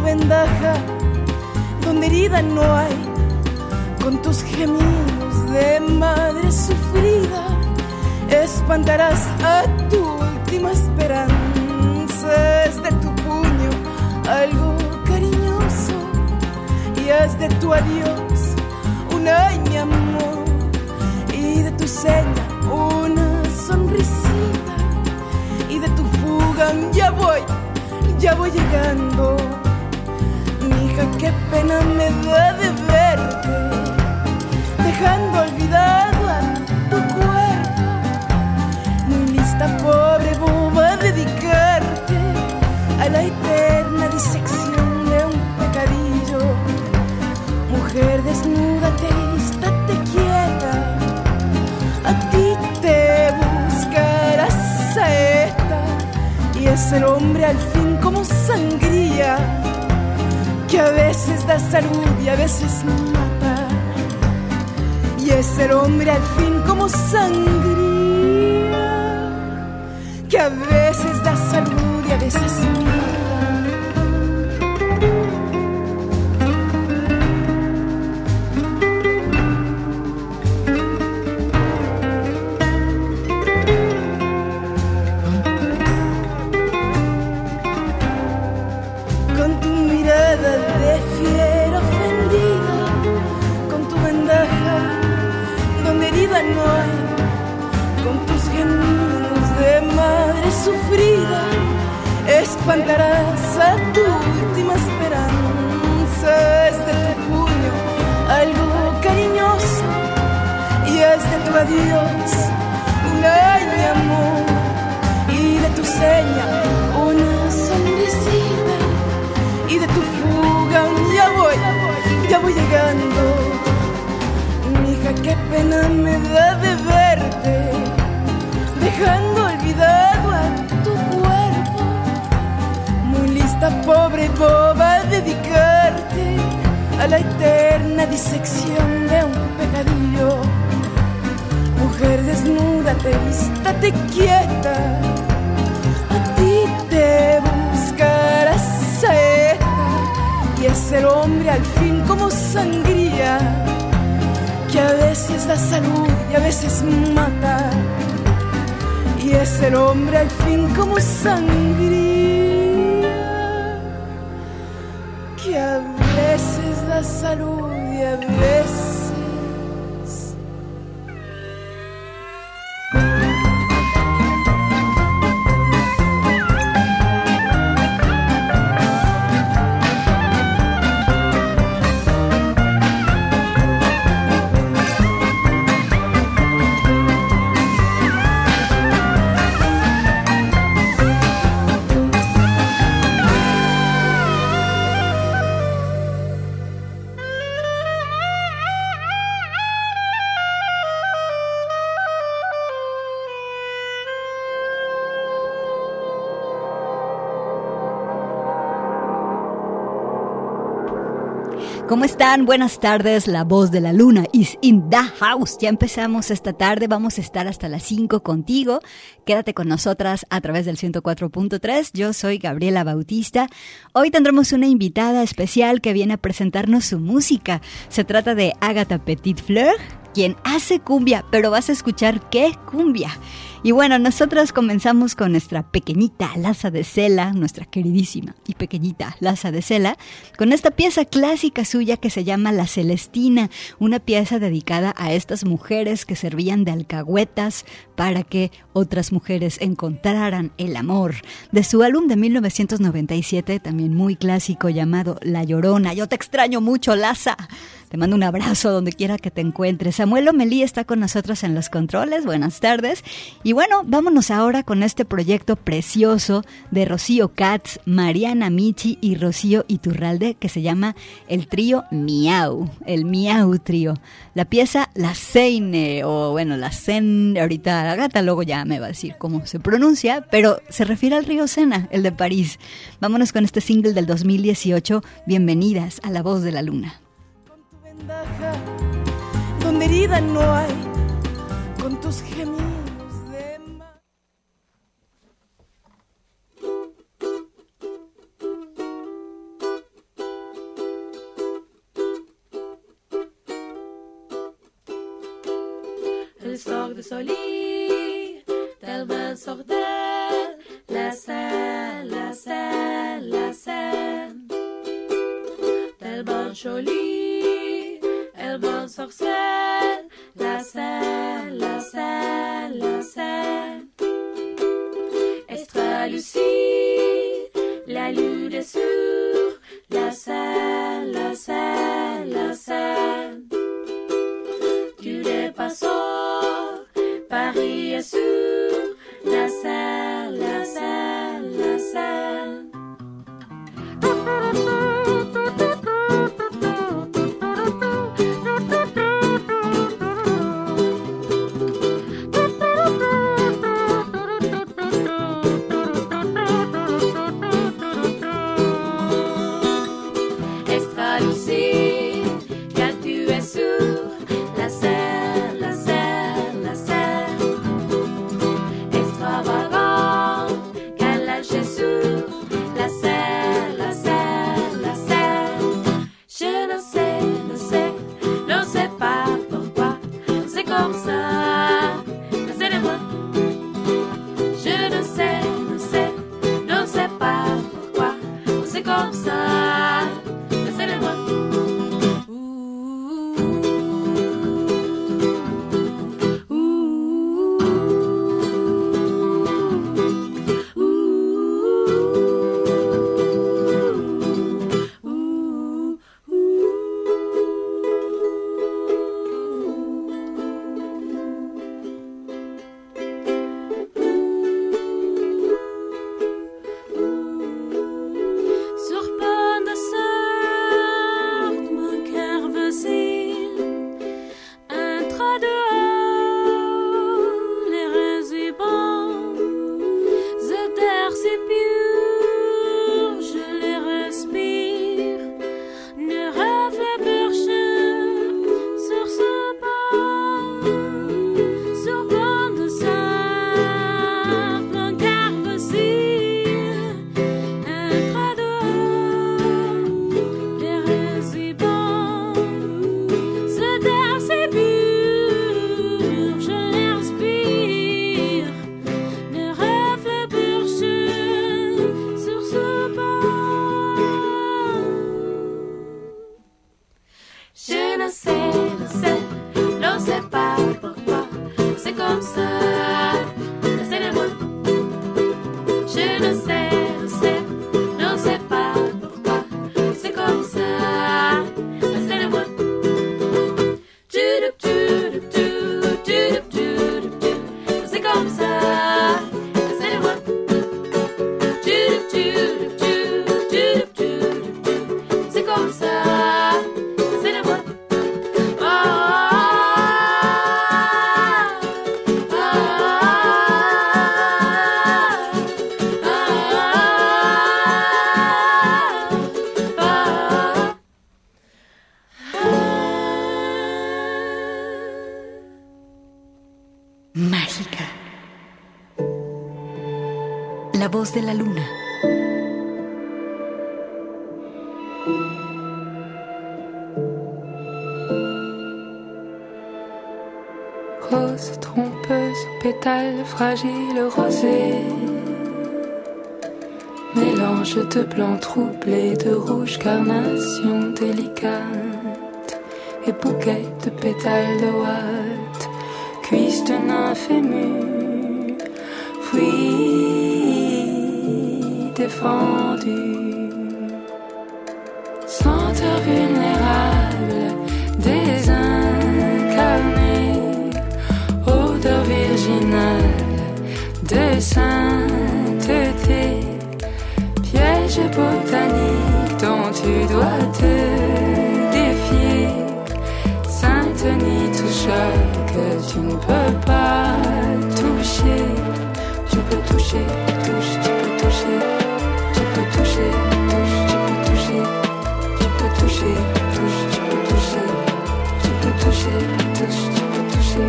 vendaja, donde herida no hay, con tus gemidos de madre sufrida, espantarás a tu última esperanza. Es de tu puño algo cariñoso y haz de tu adiós un ay mi amor y de tu seña una sonrisita y de tu fuga ya voy, ya voy llegando qué pena me da de verte, dejando olvidado a tu cuerpo. Muy lista, pobre boba, dedicarte a la eterna disección de un pecadillo. Mujer, desnúdate, estate quieta, a ti te buscarás saeta, y es el hombre al fin como sangría que a veces da salud y a veces mata. Y es el hombre al fin como sangre sufrida, espantarás a tu última esperanza. Es de tu puño algo cariñoso y es de tu adiós un año amor y de tu seña una sonrisita y de tu fuga ya voy, ya voy llegando. Mija, qué pena me da de verte dejando el dedo tu cuerpo. Muy lista, pobre boba, dedicarte a la eterna disección de un pecadillo. Mujer, desnúdate, estate quieta. A ti te buscará saeta y es el hombre al fin como sangría que a veces da salud y a veces mata y es el hombre al fin como sangría que a veces da salud y a veces ¿Cómo están? Buenas tardes. La voz de la luna is in the house. Ya empezamos esta tarde. Vamos a estar hasta las 5 contigo. Quédate con nosotras a través del 104.3. Yo soy Gabriela Bautista. Hoy tendremos una invitada especial que viene a presentarnos su música. Se trata de Agatha Petit Fleur, quien hace cumbia, pero vas a escuchar qué cumbia. Y bueno, nosotros comenzamos con nuestra pequeñita Laza de Cela, nuestra queridísima y pequeñita Laza de Cela, con esta pieza clásica suya que se llama La Celestina, una pieza dedicada a estas mujeres que servían de alcahuetas para que otras mujeres encontraran el amor. De su álbum de 1997, también muy clásico llamado La Llorona. Yo te extraño mucho, Laza. Te mando un abrazo donde quiera que te encuentres. Samuel Omelí está con nosotros en los controles. Buenas tardes. Y bueno, vámonos ahora con este proyecto precioso de Rocío Katz, Mariana Michi y Rocío Iturralde que se llama el trío Miau, el Miau trío. La pieza La Seine, o bueno, La Sen, ahorita la gata luego ya me va a decir cómo se pronuncia, pero se refiere al río Sena, el de París. Vámonos con este single del 2018, Bienvenidas a la voz de la luna donde herida no hay, con tus gemidos de mar. Elle sort de son lit, tellement sort d'elle, la scène, la scène, la scène, tellement jolie, elle m'en sorcelle, la scène, la scène, la scène. Extra lucide, la lune est sur la scène, la scène, la scène. Tu n'es pas sort, mágica. La voz de la luna. Rose trompeuse, pétale fragile, rosée. Mélange de blanc troublé, de rouge carnation délicate et bouquet de pétales de d'un infému, fui défendu. Senteur vulnérable, désincarné, odeur virginale de sainteté, piège botanique dont tu dois tu ne peux pas toucher. tu peux toucher, touche, tu peux toucher. tu peux toucher, touche, tu peux toucher. Je peux toucher, touche, tu peux toucher. Je peux toucher, touche, tu peux toucher.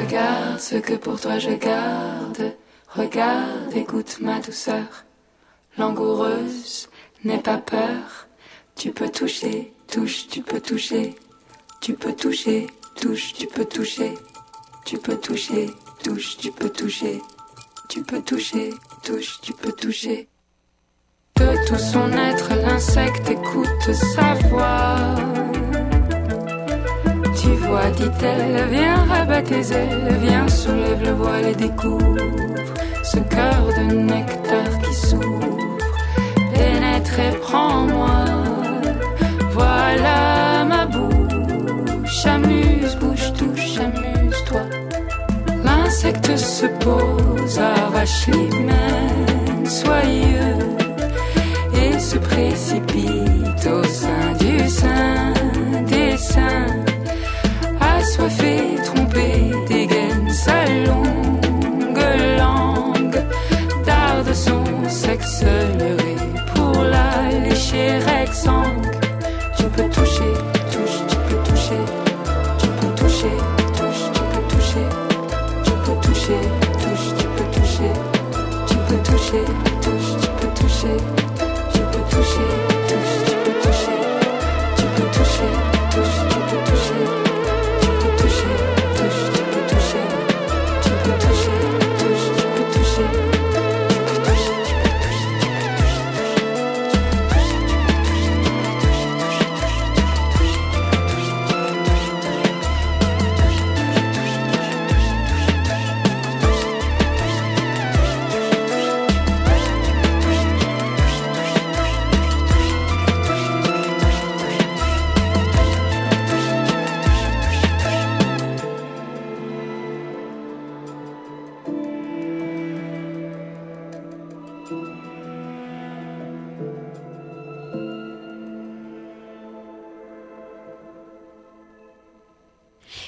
Regarde ce que pour toi je garde. Regarde, écoute ma douceur. Langoureuse, n'aie pas peur. Tu peux toucher, touche, tu peux toucher. Tu peux toucher touche, tu peux toucher, tu peux toucher, touche, tu peux toucher, tu peux toucher, touche, tu peux toucher. De tout son être, l'insecte écoute sa voix. Tu vois, dit-elle, viens rabat tes ailes, viens soulève le voile et découvre ce cœur de nectar qui s'ouvre. Pénètre et prends-moi, voilà. insecte se pose, arrache les mains soyeux et se précipite au sein du sein des saints.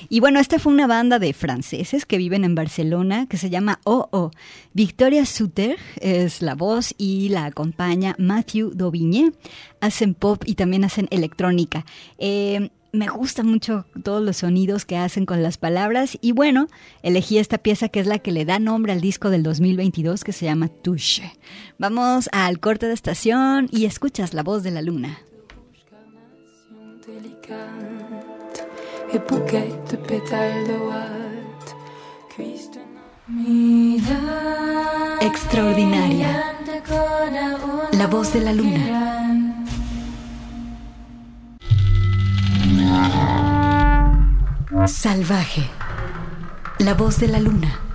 Y bueno, esta fue una banda de franceses que viven en Barcelona que se llama OO. Oh. Victoria Suter es la voz y la acompaña Matthew Daubigné. Hacen pop y también hacen electrónica. Eh, me gustan mucho todos los sonidos que hacen con las palabras y bueno, elegí esta pieza que es la que le da nombre al disco del 2022 que se llama Touche. Vamos al corte de estación y escuchas la voz de la luna. Et bouquet de pétales de ouate. Extraordinaria. La voz de la luna. Salvaje. La voz de la luna.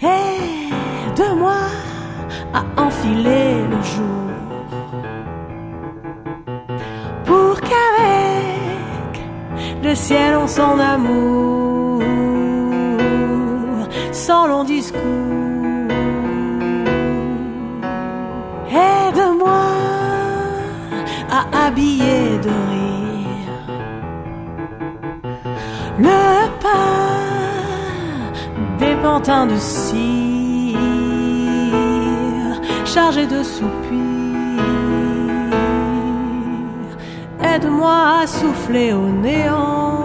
Aide-moi à enfiler le jour. Pour qu'avec le ciel on son amour sans long discours. Aide-moi à habillé de rire. Le pas des pantins de cire, chargé de soupirs. Aide-moi à souffler au néant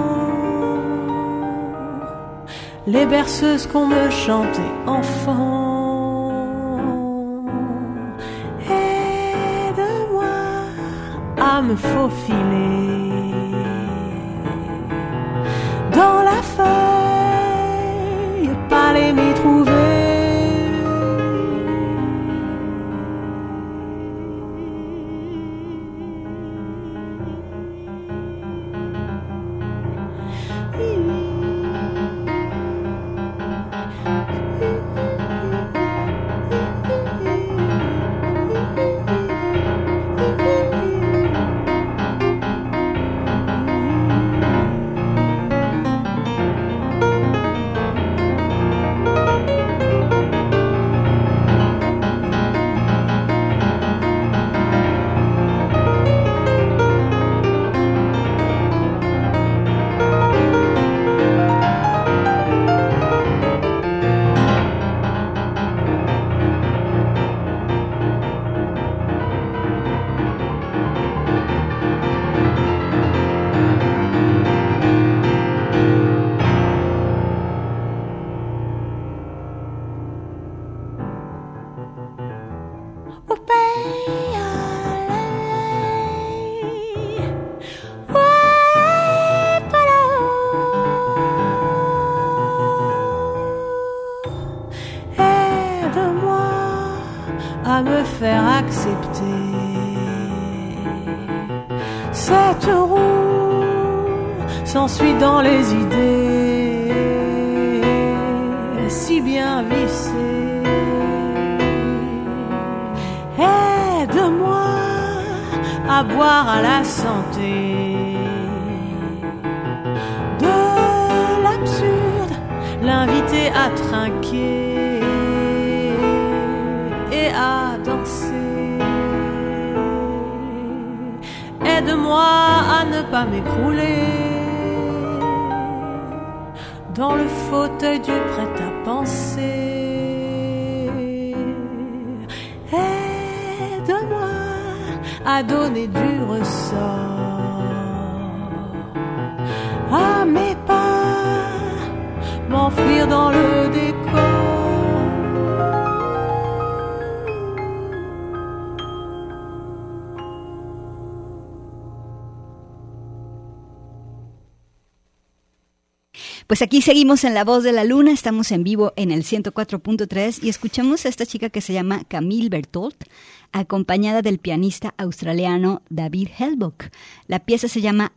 les berceuses qu'on me chantait enfant. Aide-moi à me faufiler dans les idées si bien vissée. Aide-moi à boire à la santé de l'absurde, l'inviter à trinquer et à danser. Aide-moi à ne pas m'écrouler du prêt-à-penser. Aide-moi à donner du ressort Pues aquí seguimos en La Voz de la Luna, estamos en vivo en el 104.3 y escuchamos a esta chica que se llama Camille Bertolt, acompañada del pianista australiano David Helbock. La pieza se llama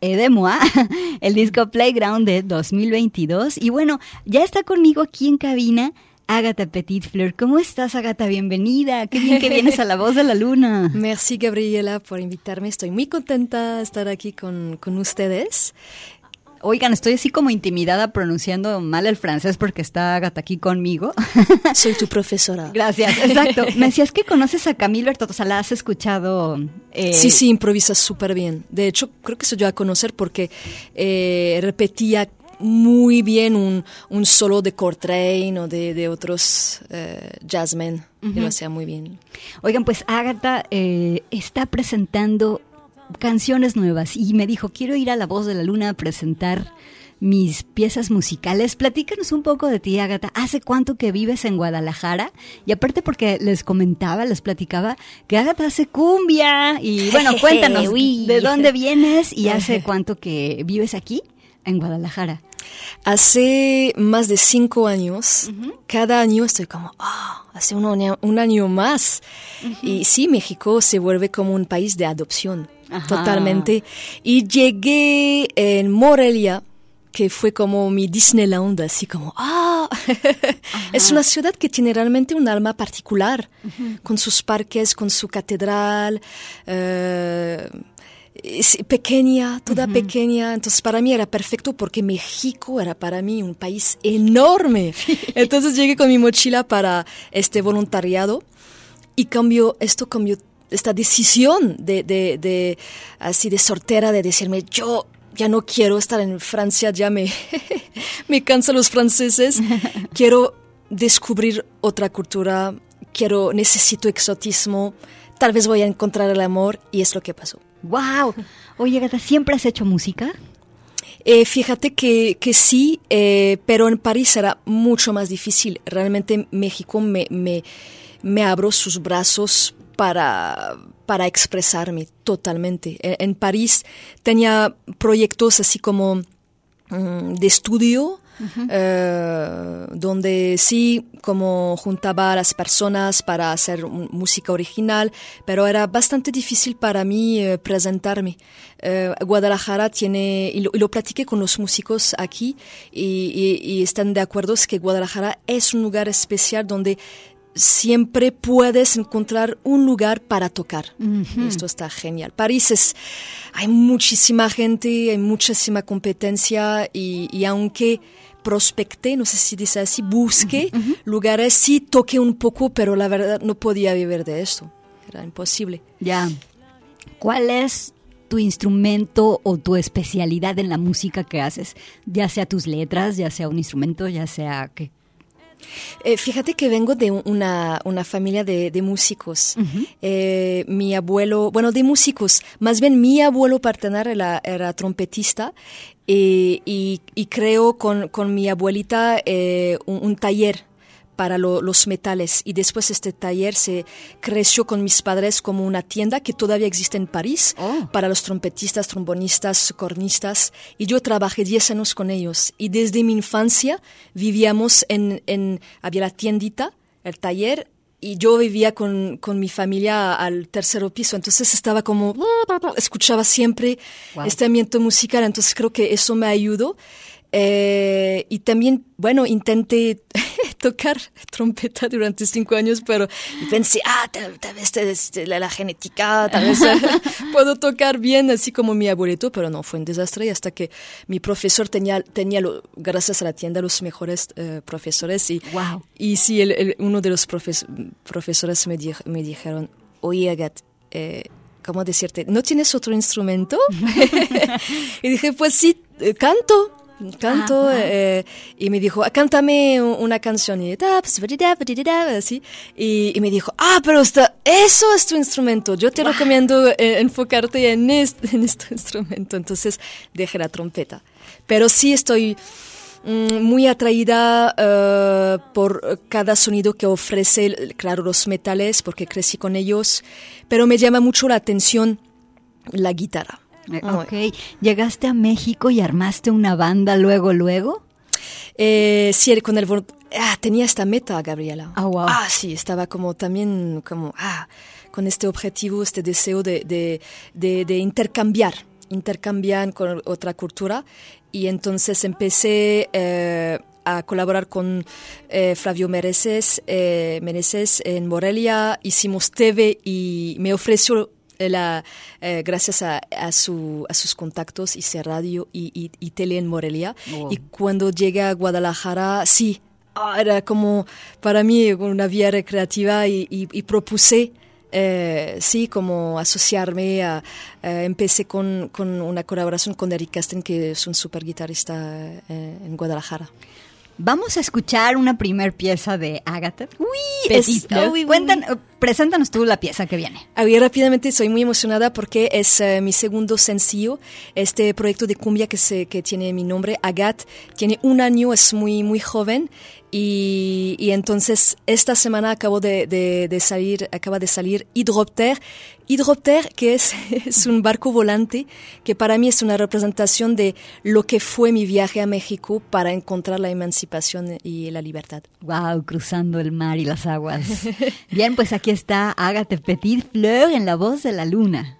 Edemoa, el disco Playground de 2022. Y bueno, ya está conmigo aquí en cabina Agatha Petit Fleur. ¿Cómo estás, Agatha? Bienvenida. Qué bien que vienes a La Voz de la Luna. Merci, Gabriela, por invitarme. Estoy muy contenta de estar aquí con, con ustedes. Oigan, estoy así como intimidada pronunciando mal el francés porque está Agatha aquí conmigo. Soy tu profesora. Gracias, exacto. Me decías que conoces a Camille Bertot, o sea, la has escuchado. eh, Sí, sí, improvisas súper bien. De hecho, creo que se dio a conocer porque eh, repetía muy bien un, un solo de Coltrane o de, de otros eh, jazzmen. Lo hacía muy bien. Oigan, pues Agatha eh, está presentando canciones nuevas y me dijo, quiero ir a La Voz de la Luna a presentar mis piezas musicales. Platícanos un poco de ti, Agatha. ¿Hace cuánto que vives en Guadalajara? Y aparte porque les comentaba, les platicaba que Agatha hace cumbia. Y bueno, cuéntanos de dónde vienes y hace cuánto que vives aquí en Guadalajara. Hace más de cinco años, cada año estoy como, ah, hace un año, un año más. Y sí, México se vuelve como un país de adopción, Ajá. totalmente. Y llegué en Morelia, que fue como mi Disneyland, así como, ah, es una ciudad que tiene realmente un alma particular, con sus parques, con su catedral. eh, es pequeña, toda pequeña. Entonces para mí era perfecto porque México era para mí un país enorme. Entonces llegué con mi mochila para este voluntariado y cambió, esto cambió esta decisión de, de, de, así de sortera de decirme, yo ya no quiero estar en Francia, ya me, me cansan los franceses, quiero descubrir otra cultura, quiero, necesito exotismo, tal vez voy a encontrar el amor y es lo que pasó. ¡Wow! Oye, Gata, ¿siempre has hecho música? Eh, fíjate que, que sí, eh, pero en París era mucho más difícil. Realmente México me, me, me abro sus brazos para, para expresarme totalmente. En, en París tenía proyectos así como mm, de estudio, eh, donde sí, como juntaba a las personas para hacer música original, pero era bastante difícil para mí eh, presentarme. Eh, Guadalajara tiene, y lo, y lo platiqué con los músicos aquí, y, y- y están de acuerdo es que Guadalajara es un lugar especial donde siempre puedes encontrar un lugar para tocar. Esto está genial. París es, hay muchísima gente, hay muchísima competencia y, y aunque prospecté, no sé si dice así, busqué lugares, sí toqué un poco, pero la verdad no podía vivir de esto. Era imposible. Ya. ¿Cuál es tu instrumento o tu especialidad en la música que haces? Ya sea tus letras, ya sea un instrumento, ya sea que Eh, fíjate que vengo de un- una, una familia de, de músicos. Eh, mi abuelo, bueno, de músicos, más bien mi abuelo paterno era, era trompetista eh, y, y creo con, con mi abuelita un, un taller para lo- los metales y después este taller se creció con mis padres como una tienda que todavía existe en París Oh. para los trompetistas, trombonistas, cornistas y yo trabajé 10 años con ellos y desde mi infancia vivíamos en, en había la tiendita, el taller y yo vivía con, con mi familia al tercer piso, entonces estaba como, escuchaba siempre Wow. este ambiente musical, entonces creo que eso me ayudó. Eh, y también, bueno, intenté tocar trompeta durante cinco años, pero y pensé, ah, tal, tal vez este, la, la genética, tal vez puedo tocar bien, así como mi abuelito, pero no, fue un desastre hasta que mi profesor tenía, tenía lo- gracias a la tienda, los mejores eh, profesores. Y, Wow. y sí, el- el- uno de los profes- profesores me, di- me dijeron, oye, Agat, eh, ¿cómo decirte? ¿No tienes otro instrumento? y dije, pues sí, eh, canto. Canto eh, y me dijo, "Ah, cántame una canción y, pues, así. y, y me dijo, ah, pero está, eso es tu instrumento. Yo te recomiendo eh, enfocarte en este, en este instrumento. Entonces dejé la trompeta. Pero sí estoy mm, muy atraída eh, por cada sonido que ofrece, claro, los metales, porque crecí con ellos, pero me llama mucho la atención la guitarra. Eh, Ok, llegaste a México y armaste una banda luego, luego. Eh, sí, con el ah, tenía esta meta, Gabriela. Ah, wow. Ah, sí, estaba como también como ah, con este objetivo, este deseo de, de, de, de intercambiar, intercambiar con otra cultura. Y entonces empecé eh, a colaborar con eh, Flavio Mereces, eh, Meneses en Morelia, hicimos TV y me ofreció la, eh, gracias a, a, su, a sus contactos, hice radio y, y, y tele en Morelia. Wow. Y cuando llegué a Guadalajara, sí, ah, era como para mí una vía recreativa y propuse, eh, sí, como asociarme. A, eh, empecé con, con, una colaboración con Eric Casten, que es un super guitarrista eh, en Guadalajara. Vamos a escuchar una primer pieza de Agatha. Uy, es, Fleur. uy, uy, Cuentan- eh, preséntanos tú la pieza que viene. A ver, rápidamente estoy muy emocionada porque es eh, mi segundo sencillo, este proyecto de cumbia que, se, que tiene mi nombre, Agat, tiene un año, es muy, muy joven y, y entonces esta semana acabo de, de, de salir, acaba de salir Hydropter, Hydropter que es, es un barco volante que para mí es una representación de lo que fue mi viaje a México para encontrar la emancipación y la libertad. Wow, cruzando el mar y las aguas. Bien, pues aquí está Agatha Petit Fleur en la voz de la luna.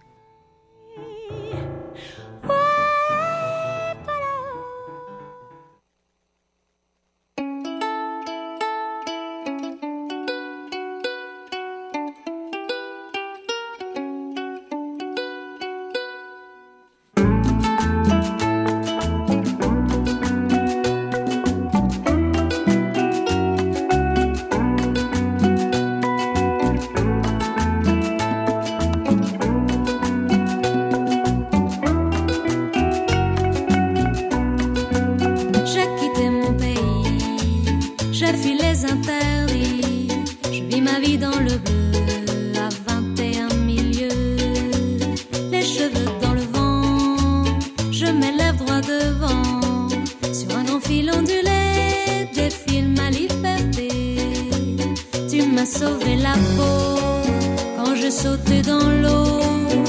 il ondulait défile ma liberté. Tu m'as sauvé la peau quand je sautais dans l'eau.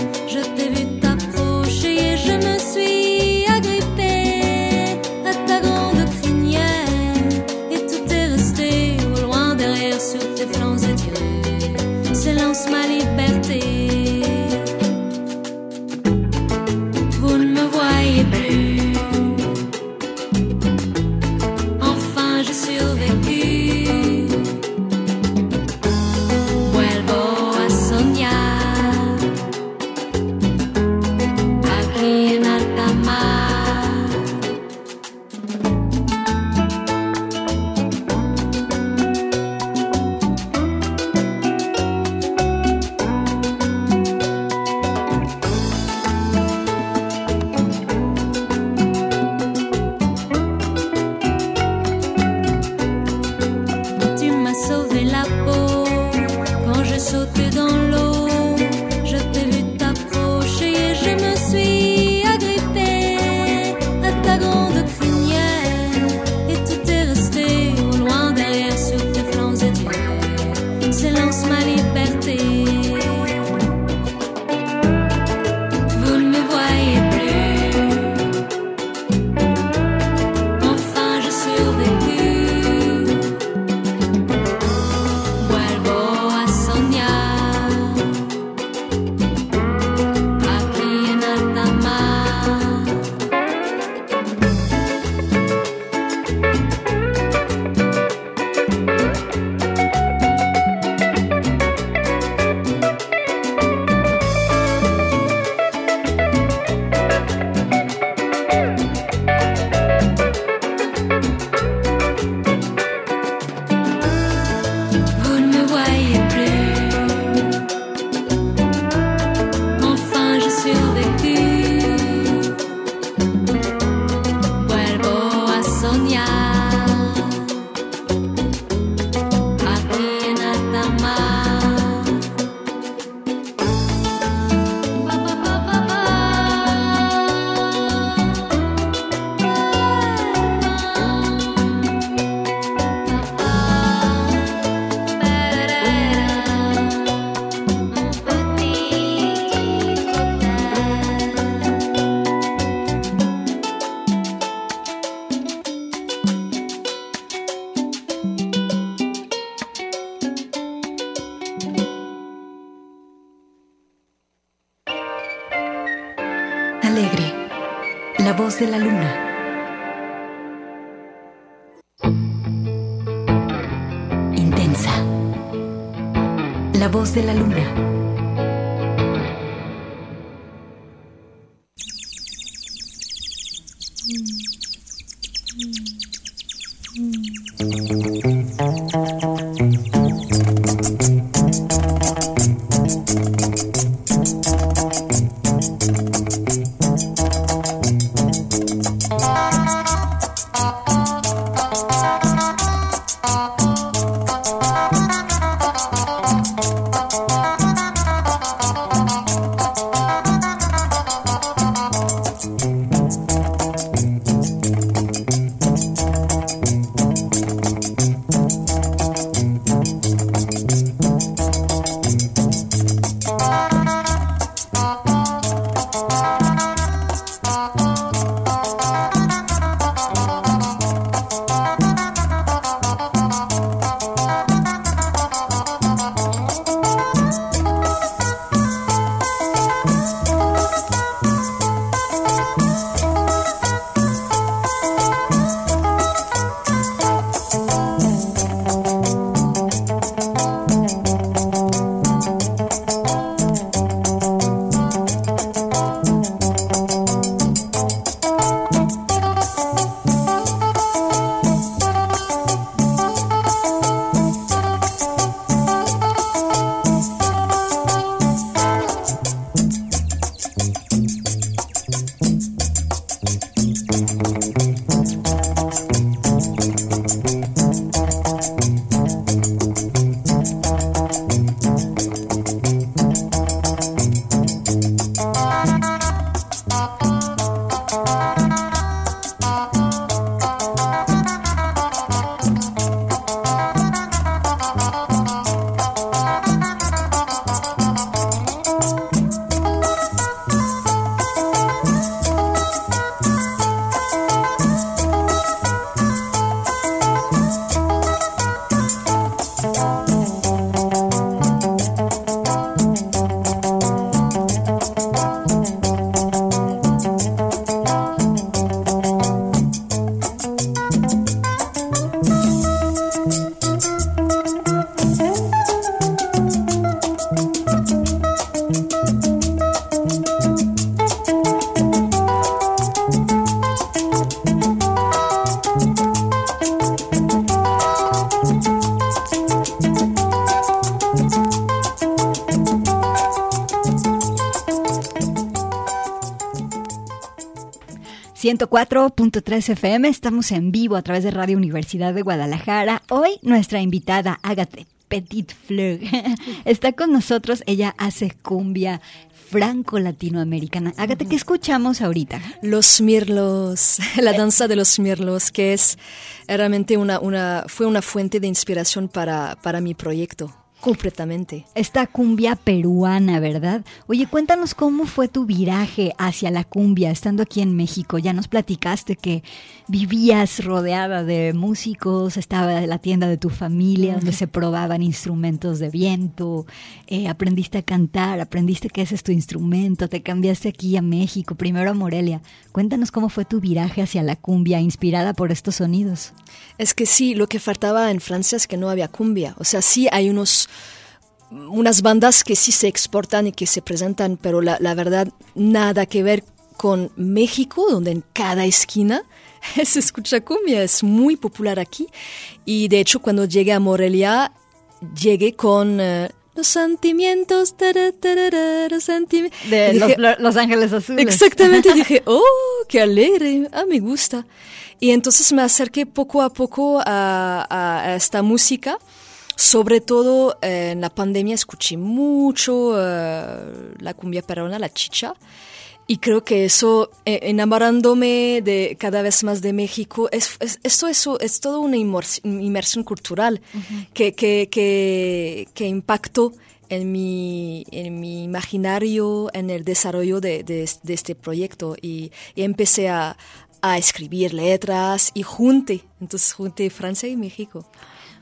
104.3 FM, estamos en vivo a través de Radio Universidad de Guadalajara. Hoy nuestra invitada, Agathe Petit Fleur, está con nosotros. Ella hace cumbia franco-latinoamericana. Agathe, ¿qué escuchamos ahorita? Los mirlos, la danza de los mirlos, que es realmente una, una, fue una fuente de inspiración para, para mi proyecto. Completamente. Esta cumbia peruana, ¿verdad? Oye, cuéntanos cómo fue tu viraje hacia la cumbia estando aquí en México. Ya nos platicaste que vivías rodeada de músicos, estaba la tienda de tu familia donde se probaban instrumentos de viento, eh, aprendiste a cantar, aprendiste que ese es tu instrumento, te cambiaste aquí a México, primero a Morelia. Cuéntanos cómo fue tu viraje hacia la cumbia inspirada por estos sonidos. Es que sí, lo que faltaba en Francia es que no había cumbia. O sea, sí hay unos unas bandas que sí se exportan y que se presentan, pero la, la verdad nada que ver con México, donde en cada esquina se escucha cumbia, es muy popular aquí. Y de hecho cuando llegué a Morelia, llegué con... eh, los sentimientos, los. De los, Los Ángeles Azules. Exactamente, dije, oh, qué alegre, ah, me gusta. Y entonces me acerqué poco a poco a esta música. Sobre todo eh, en la pandemia escuché mucho eh, la cumbia peruana, la chicha. Y creo que eso, eh, enamorándome de cada vez más de México, es, es- esto es, es todo una inmersión cultural que, que, que, que impactó en mi, en mi imaginario, en el desarrollo de, de, de este proyecto. Y, y empecé a, a escribir letras y junté, entonces junté Francia y México.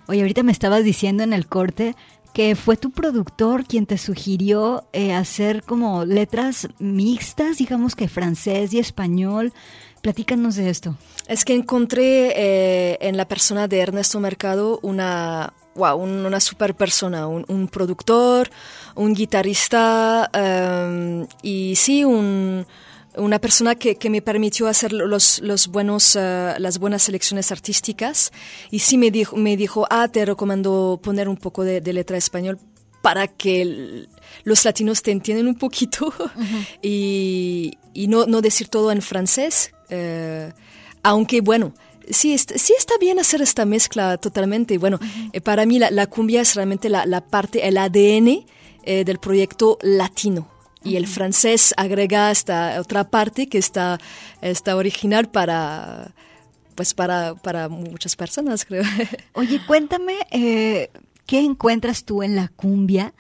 Oye, ahorita me estabas diciendo en el corte que fue tu productor quien te sugirió eh, hacer como letras mixtas, digamos que francés y español. Platícanos de esto. Es que encontré eh, en la persona de Ernesto Mercado una, wow, un- una super persona, un, productor, un guitarrista eh, y sí, un, una persona que, que me permitió hacer los, los buenos, eh, las buenas selecciones artísticas. Y sí me dijo, me dijo, ah, te recomiendo poner un poco de, de letra español para que el- los latinos te entiendan un poquito y, y no, no decir todo en francés. eh, aunque bueno, sí, est- sí está bien hacer esta mezcla totalmente. Bueno, eh, para mí la, la cumbia es realmente la, la parte, el ADN eh, del proyecto latino. Y el francés agrega esta otra parte que está, está original para, pues para, para muchas personas, creo. Oye, cuéntame, eh, ¿qué encuentras tú en la cumbia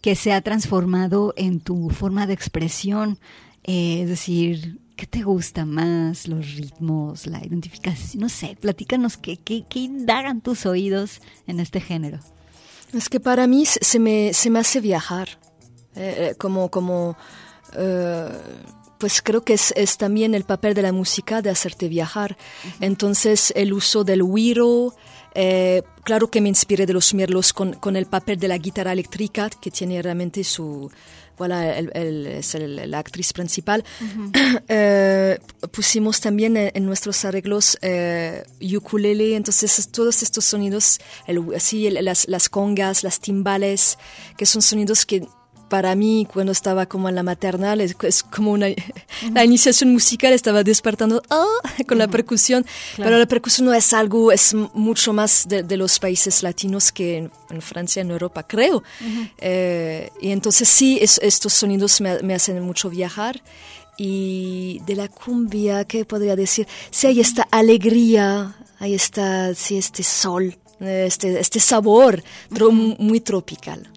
que se ha transformado en tu forma de expresión? Eh, es decir, ¿qué te gusta más? ¿Los ritmos, la identificación? No sé, platícanos qué, qué, qué indagan tus oídos en este género. Es que para mí se se me, se me hace viajar. Eh, eh, como, como, eh, pues creo que es, es también el papel de la música de hacerte viajar. Entonces el uso del güiro, eh, claro que me inspiré de los mirlos con, con el papel de la guitarra eléctrica que tiene realmente su, voilà, el- el- es el- la actriz principal. Eh, pusimos también en, en nuestros arreglos eh, ukulele, entonces es- todos estos sonidos, así las, las congas, las timbales, que son sonidos que para mí cuando estaba como en la maternal es, es como una la iniciación musical estaba despertando ah, con la percusión pero la percusión no es algo es mucho más de, de los países latinos que en, en Francia en Europa creo. Eh, y entonces sí es- estos sonidos me, me hacen mucho viajar. Y de la cumbia qué podría decir sí hay esta alegría hay esta sí este sol este, este sabor tro- muy tropical.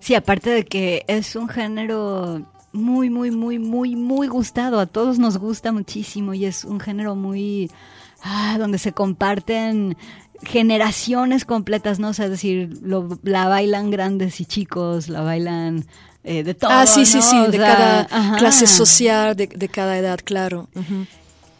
Sí, aparte de que es un género muy, muy, muy, muy, muy gustado. A todos nos gusta muchísimo y es un género muy... ah, donde se comparten generaciones completas, ¿no? O sea, es decir, lo- la bailan grandes y chicos, la bailan eh, de todo, Ah, sí, sí, ¿no? sí, O de sea, cada ajá. clase social, de, de cada edad, claro. Ujú.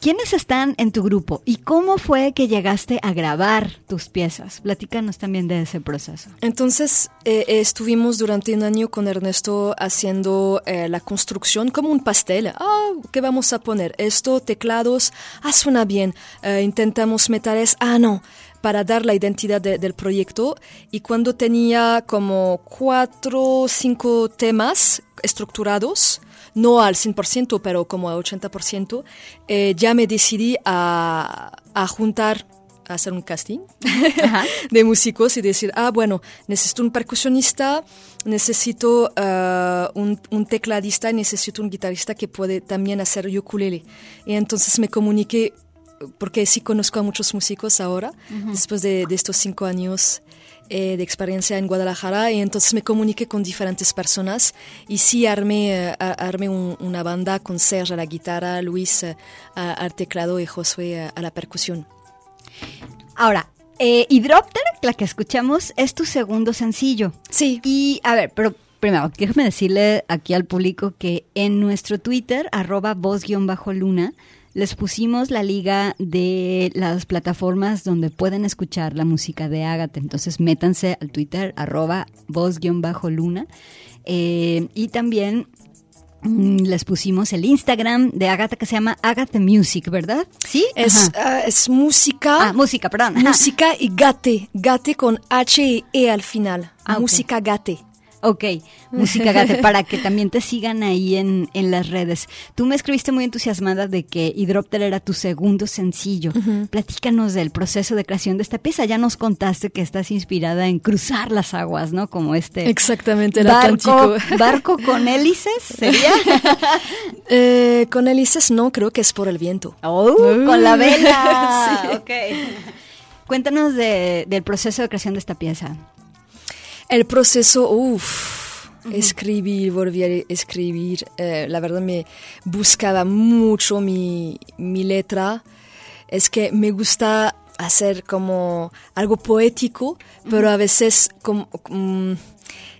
¿Quiénes están en tu grupo y cómo fue que llegaste a grabar tus piezas? Platícanos también de ese proceso. Entonces, eh, eh, estuvimos durante un año con Ernesto haciendo eh, la construcción como un pastel. Ah, ¿qué vamos a poner? Esto, teclados, ah, suena bien. Intentamos metales, ah, no, para dar la identidad de- del proyecto. Y cuando tenía como cuatro o cinco temas estructurados, no al 100%, pero como a 80%, eh, ya me decidí a, a juntar a hacer un casting de músicos y decir, ah, bueno, necesito un percusionista, necesito eh, un, un tecladista y necesito un guitarrista que puede también hacer ukulele. Y entonces me comuniqué, porque sí conozco a muchos músicos ahora, después de, de estos cinco años eh, de experiencia en Guadalajara y entonces me comuniqué con diferentes personas y sí armé, eh, armé un- una banda con Serge a la guitarra, Luis eh, al teclado y Josué a, a la percusión. Ahora, eh, Hydropter, la que escuchamos, es tu segundo sencillo. Sí. Y, a ver, pero primero, déjame decirle aquí al público que en nuestro Twitter, arroba voz-luna, les pusimos la liga de las plataformas donde pueden escuchar la música de Ágata. Entonces, métanse al Twitter, arroba voz-luna. Eh, y también mm, les pusimos el Instagram de Ágata que se llama Ágata Music, ¿verdad? Sí. Es, ah, es música. Ah, música, perdón. Música y gate, gate con H y E al final. Ah, música gate. Ok, Música Gate, para que también te sigan ahí en, en las redes. Tú me escribiste muy entusiasmada de que Hydropter era tu segundo sencillo. Platícanos del proceso de creación de esta pieza. Ya nos contaste que estás inspirada en cruzar las aguas, ¿no? Como este Exactamente, el barco, Atlántico. barco con hélices, ¿sería? Eh, con hélices no, creo que es por el viento. Oh, con la vela. Sí. Ok. Cuéntanos de- del proceso de creación de esta pieza. El proceso, uff, escribir, volver a escribir, eh, la verdad me buscaba mucho mi, mi letra. Es que me gusta hacer como algo poético, pero a veces como, mm,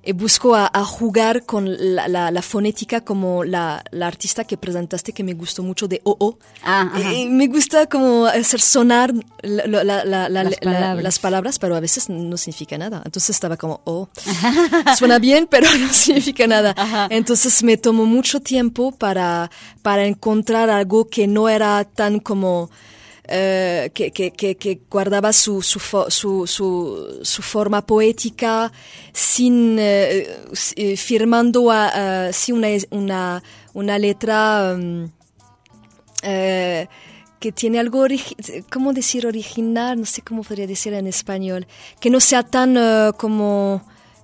eh, busco a, a jugar con la, la- la fonética como la, la artista que presentaste que me gustó mucho de OO. Ah, ajá. Eh, me gusta como hacer sonar la- la- la- la- la- Las la- palabras. las palabras, pero a veces no significa nada. Entonces estaba como, oh, suena bien, pero no significa nada. Entonces me tomó mucho tiempo para, para encontrar algo que no era tan como... eh, que, que, que, guardaba su, su, su, su, forma poética sin eh, eh, firmando a, sí una, una, una letra mm, eh, que tiene algo, ¿cómo decir original? No sé cómo podría decir en español. Que no sea tan eh, como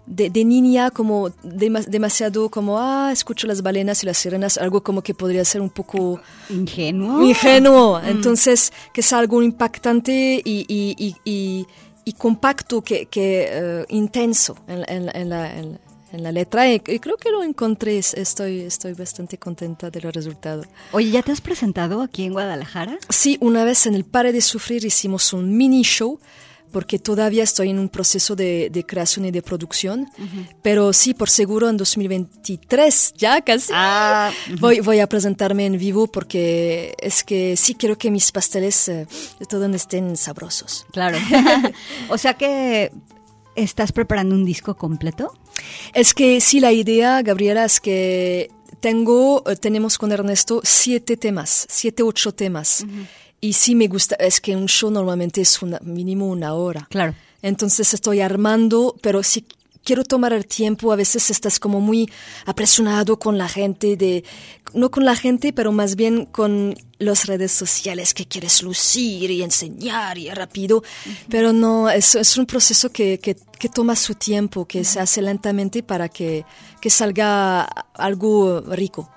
de, de niña, como dema- demasiado como, ah, escucho las balenas y las sirenas, algo como que podría ser un poco Ingenuo. ingenuo. Entonces, que es algo impactante y, y, y, compacto, que, que eh, intenso en, en- en la, en- la letra. Y, creo que lo encontré. Estoy, estoy bastante contenta del resultado. Oye, ¿ya te has presentado aquí en Guadalajara? Sí, una vez en el Pare de Sufrir hicimos un mini show porque todavía estoy en un proceso de, de creación y de producción, pero sí, por seguro en 2023, ya casi, Ah, voy, voy a presentarme en vivo porque es que sí quiero que mis pasteles eh, de todo estén sabrosos. Claro. o sea que estás preparando un disco completo. Es que sí, la idea, Gabriela, es que tengo, eh, tenemos con Ernesto siete temas, siete, ocho temas. Y sí me gusta, es que un show normalmente es una, mínimo una hora. Claro. Entonces estoy armando, pero si quiero tomar el tiempo, a veces estás como muy apresurado con la gente, de, no con la gente, pero más bien con las redes sociales que quieres lucir y enseñar y rápido. Pero no, es, es un proceso que, que, que toma su tiempo, que se hace lentamente para que, que salga algo rico.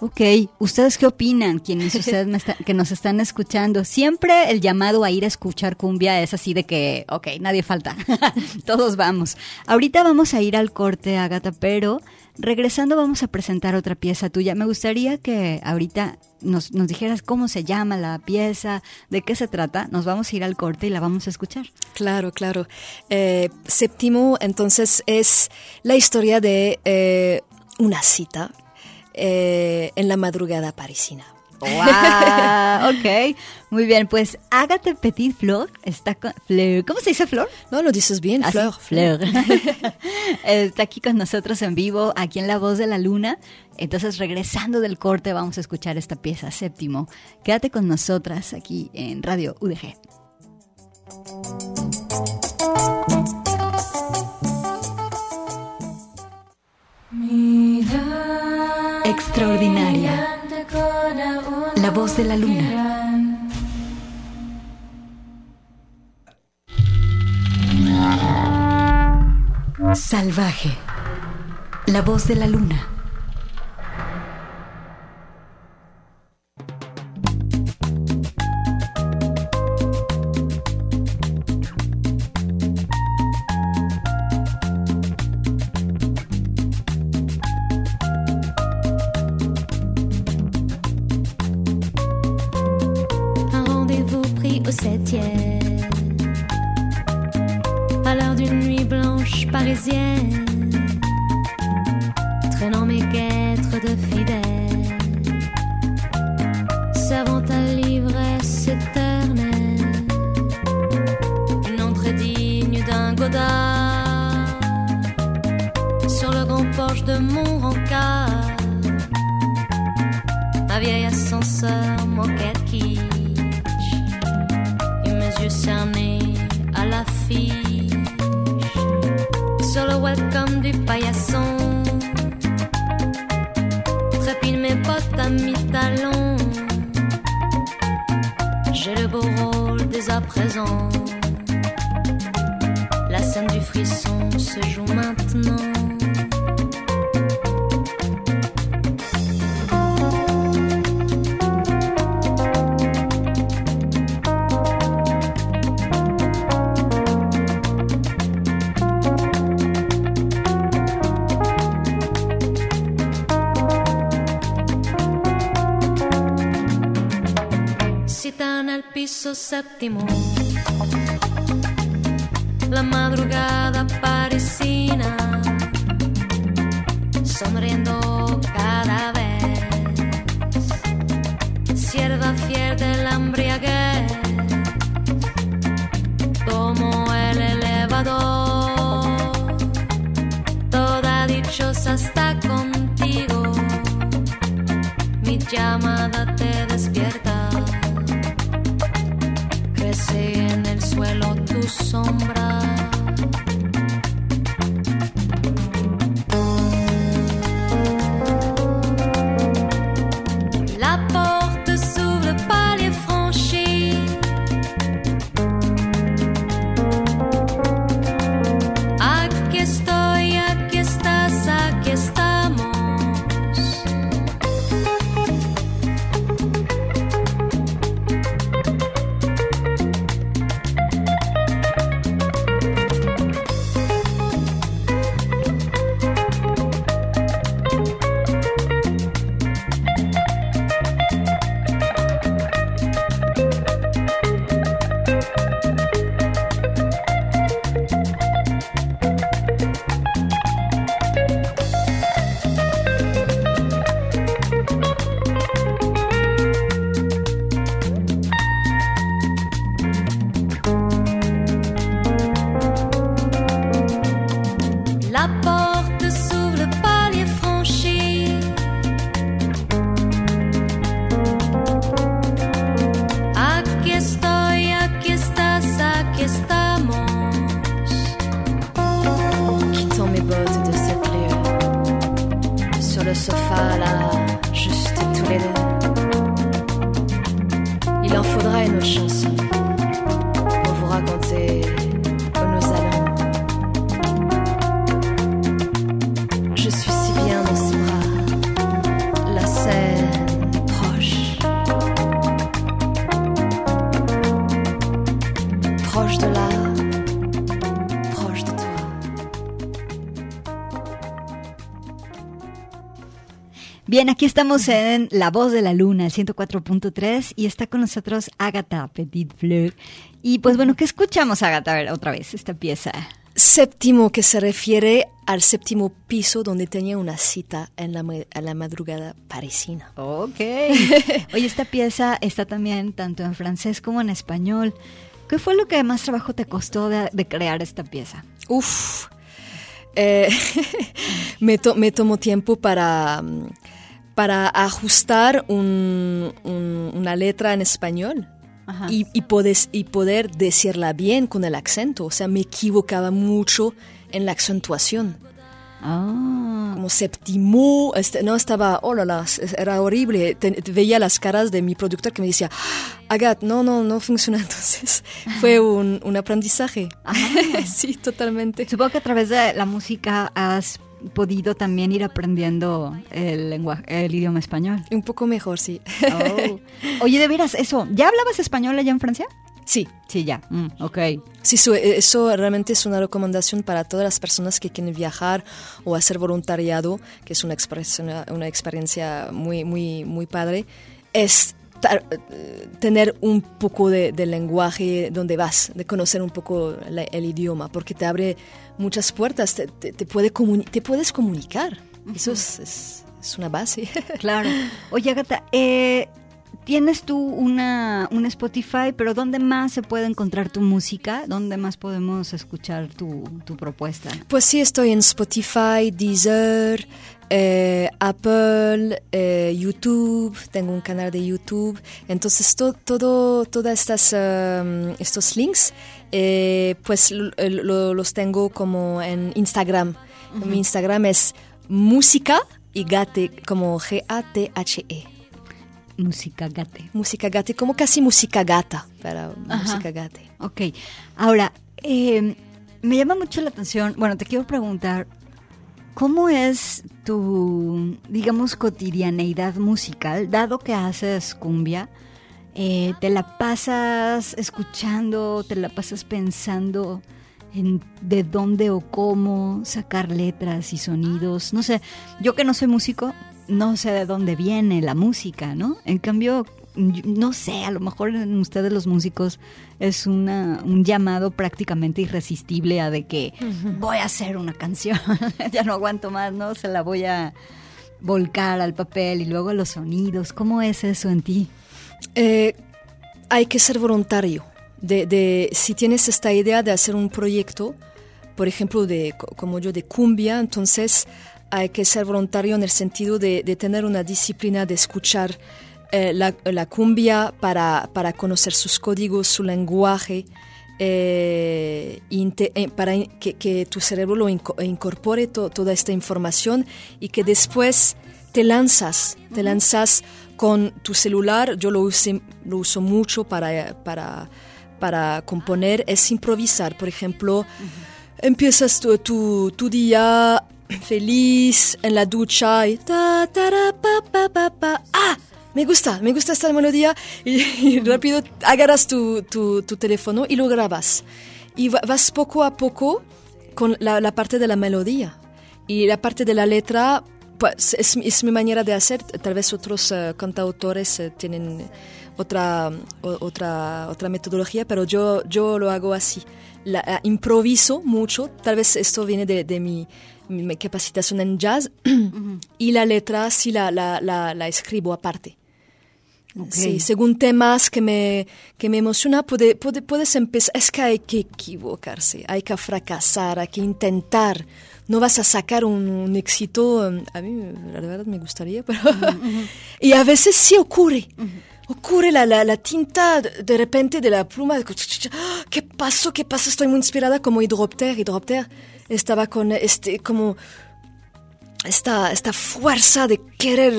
Ok, ¿ustedes qué opinan? Quienes ustedes me está- que nos están escuchando. Siempre el llamado a ir a escuchar cumbia es así de que, ok, nadie falta. Todos vamos. Ahorita vamos a ir al corte, Agata, pero regresando vamos a presentar otra pieza tuya. Me gustaría que ahorita nos, nos dijeras cómo se llama la pieza, de qué se trata. Nos vamos a ir al corte y la vamos a escuchar. Claro, claro. Eh, séptimo, entonces, es la historia de eh, una cita eh, en la madrugada parisina. ¡Wow! ok, muy bien. Pues Agatha Petit Flor está con. Fleur, ¿Cómo se dice Flor? No, lo dices bien, Así, Fleur. Fleur. Está aquí con nosotros en vivo, aquí en La Voz de la Luna. Entonces, regresando del corte, vamos a escuchar esta pieza, séptimo. Quédate con nosotras aquí en Radio UDG. Extraordinaria. La voz de la luna. Salvaje. La voz de la luna. La scène du frisson se joue maintenant al piso séptimo. La madrugada parisina, Bien, aquí estamos en La Voz de la Luna, el 104.3, y está con nosotros Agatha Petit Fleur. Y pues bueno, ¿qué escuchamos, Agatha? A ver, otra vez, esta pieza. Séptimo, que se refiere al séptimo piso donde tenía una cita en la, a la madrugada parisina. Ok. Oye, esta pieza está también tanto en francés como en español. ¿Qué fue lo que más trabajo te costó de, de crear esta pieza? Uf. Eh, me, to- me tomó tiempo para, mm, para ajustar un- un- una letra en español Ajá. y, y, podes- y poder decirla bien con el acento. O sea, me equivocaba mucho en la acentuación. Ah. como séptimo, este, no estaba, oh la la, era horrible. Te- te veía las caras de mi productor que me decía, Agat, no, no, no funciona. Entonces fue un, un aprendizaje. sí, totalmente. Supongo que a través de la música has podido también ir aprendiendo el lenguaje, el idioma español. Un poco mejor, sí. Oh. Oye, de veras, eso, ¿ya hablabas español allá en Francia? Sí, Sí, ya. Mm, ok. Sí, su- eso realmente es una recomendación para todas las personas que quieren viajar o hacer voluntariado, que es una, expresión- una experiencia muy, muy, muy padre, es eh, tener un poco de, de lenguaje donde vas, de conocer un poco la- el idioma, porque te abre muchas puertas, te, te- te puede comuni- te puedes comunicar. Eso es, es- es una base. Claro. Oye, Agatha, eh, tienes tú una, un Spotify, pero ¿dónde más se puede encontrar tu música? ¿Dónde más podemos escuchar tu, tu propuesta? Pues sí, estoy en Spotify, Deezer, eh, Apple, eh, YouTube, tengo un canal de YouTube. Entonces, to- todo, todas estas um, estos links, eh, pues lo- lo- los tengo como en Instagram. Mi Instagram es música y gate, como G-A-T-H-E. Música Gate. Música gate, como casi música gata, pero Ajá. música gate. Ok. Ahora, eh, me llama mucho la atención, bueno, te quiero preguntar, ¿cómo es tu, digamos, cotidianeidad musical, dado que haces cumbia? eh, ¿Te la pasas escuchando, te la pasas pensando en de dónde o cómo sacar letras y sonidos? No sé, yo que no soy músico, no sé de dónde viene la música, ¿no? En cambio, no sé, a lo mejor en ustedes los músicos es una, un llamado prácticamente irresistible a de que voy a hacer una canción, ya no aguanto más, ¿no? Se la voy a volcar al papel y luego a los sonidos. ¿Cómo es eso en ti? Eh, hay que ser voluntario. De, de- si tienes esta idea de hacer un proyecto, por ejemplo, de, co- como yo de cumbia, entonces hay que ser voluntario en el sentido de, de tener una disciplina de escuchar eh, la, la cumbia para, para conocer sus códigos, su lenguaje, eh, eh, para que, que tu cerebro lo inco- incorpore to- toda esta información y que después te lanzas, te lanzas con tu celular. Yo lo, usé- lo uso mucho para, para, para componer, es improvisar. Por ejemplo, empiezas tu, tu, tu día feliz en la ducha y ta, pa, pa, pa. ¡Ah! Me gusta, me gusta esta melodía y, y rápido agarras tu, tu, tu teléfono y lo grabas. Y va- vas poco a poco con la, la parte de la melodía. Y la parte de la letra pues, es, mi- es mi manera de hacer. Tal vez otros eh, cantautores eh, tienen otra, o- otra, otra metodología, pero yo, yo lo hago así. La, eh, improviso mucho. Tal vez esto viene de, de mi, mi capacitación en jazz. y la letra sí la, la escribo aparte. Ok. Sí, según temas que me, que me emociona, puede, puede- puedes empezar. Es que hay que equivocarse, hay que fracasar, hay que intentar. No vas a sacar un, un éxito, um, a mí la verdad me gustaría, pero... y a veces sí ocurre. Ocurre la, la, la tinta de de repente de la pluma. ¡Ah! ¿Qué pasó? ¿Qué pasó? Estoy muy inspirada como Hidropter. Hidropter estaba con este, como esta, esta fuerza de querer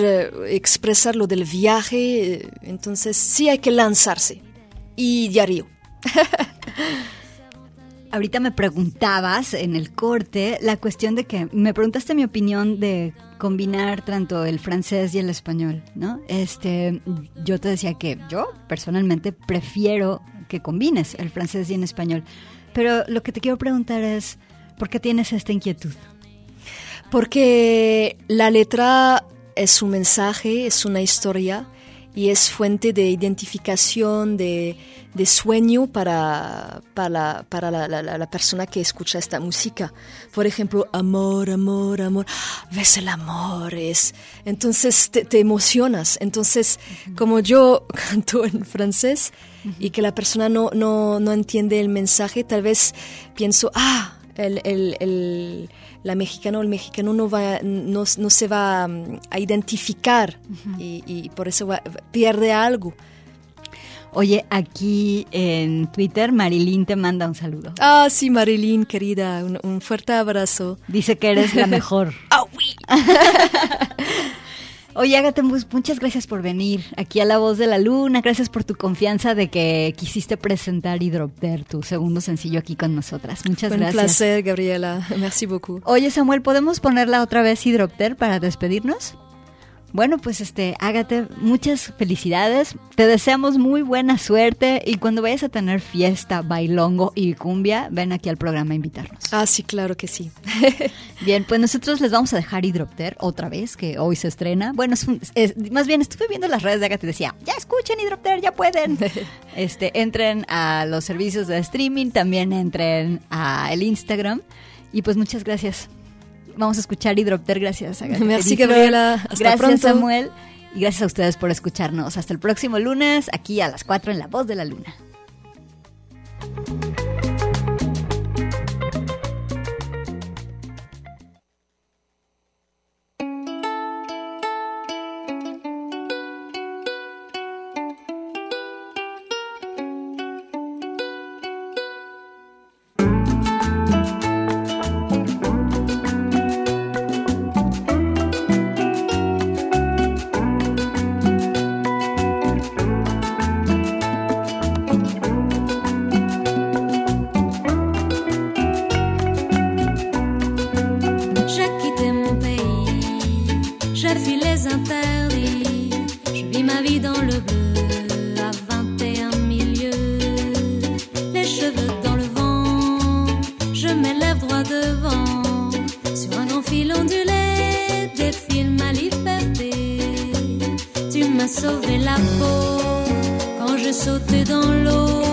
eh, expresar lo del viaje. eh, Entonces sí hay que lanzarse. Y diario. Ahorita me preguntabas en el corte la cuestión de que me preguntaste mi opinión de combinar tanto el francés y el español, ¿no? Este, yo te decía que yo personalmente prefiero que combines el francés y el español, pero lo que te quiero preguntar es ¿por qué tienes esta inquietud? Porque la letra es un mensaje, es una historia y es fuente de identificación, de, de sueño para, para, la, para la, la- la- la persona que escucha esta música. Por ejemplo, amor, amor, amor. Ves el amor, es. Entonces te, te emocionas. Entonces, como yo canto en francés y que la persona no, no, no entiende el mensaje, tal vez pienso, ah, el, el, el- la mexicana o el mexicano no, va, no, no se va mm, a identificar y, y por eso va- pierde algo. Oye, aquí en Twitter Marilyn te manda un saludo. Ah, sí, Marilyn, querida, un, un fuerte abrazo. Dice que eres la mejor. Ah, oui. Oye, Agatha, muchas gracias por venir aquí a La Voz de la Luna. Gracias por tu confianza de que quisiste presentar Hidropter, tu segundo sencillo aquí con nosotras. Muchas Un gracias. placer, Gabriela. Merci beaucoup. Oye, Samuel, ¿podemos ponerla otra vez Hidropter para despedirnos? Bueno, pues este, Ágate, muchas felicidades. Te deseamos muy buena suerte y cuando vayas a tener fiesta, bailongo y cumbia, ven aquí al programa a invitarnos. Ah, sí, claro que sí. Bien, pues nosotros les vamos a dejar Hidropter otra vez, que hoy se estrena. Bueno, es un- es- más bien estuve viendo las redes de Agatha y decía, ya escuchen Hidropter, ya pueden. este, entren a los servicios de streaming, también entren a el Instagram. Y pues muchas gracias. Vamos a escuchar Hidropter, gracias Agatha. Merci, Gabriela. Hasta gracias pronto. Samuel. Y gracias a ustedes por escucharnos. Hasta el próximo lunes, aquí a las 4 en La Voz de la Luna. Sauvé la peau quand je sautais dans l'eau.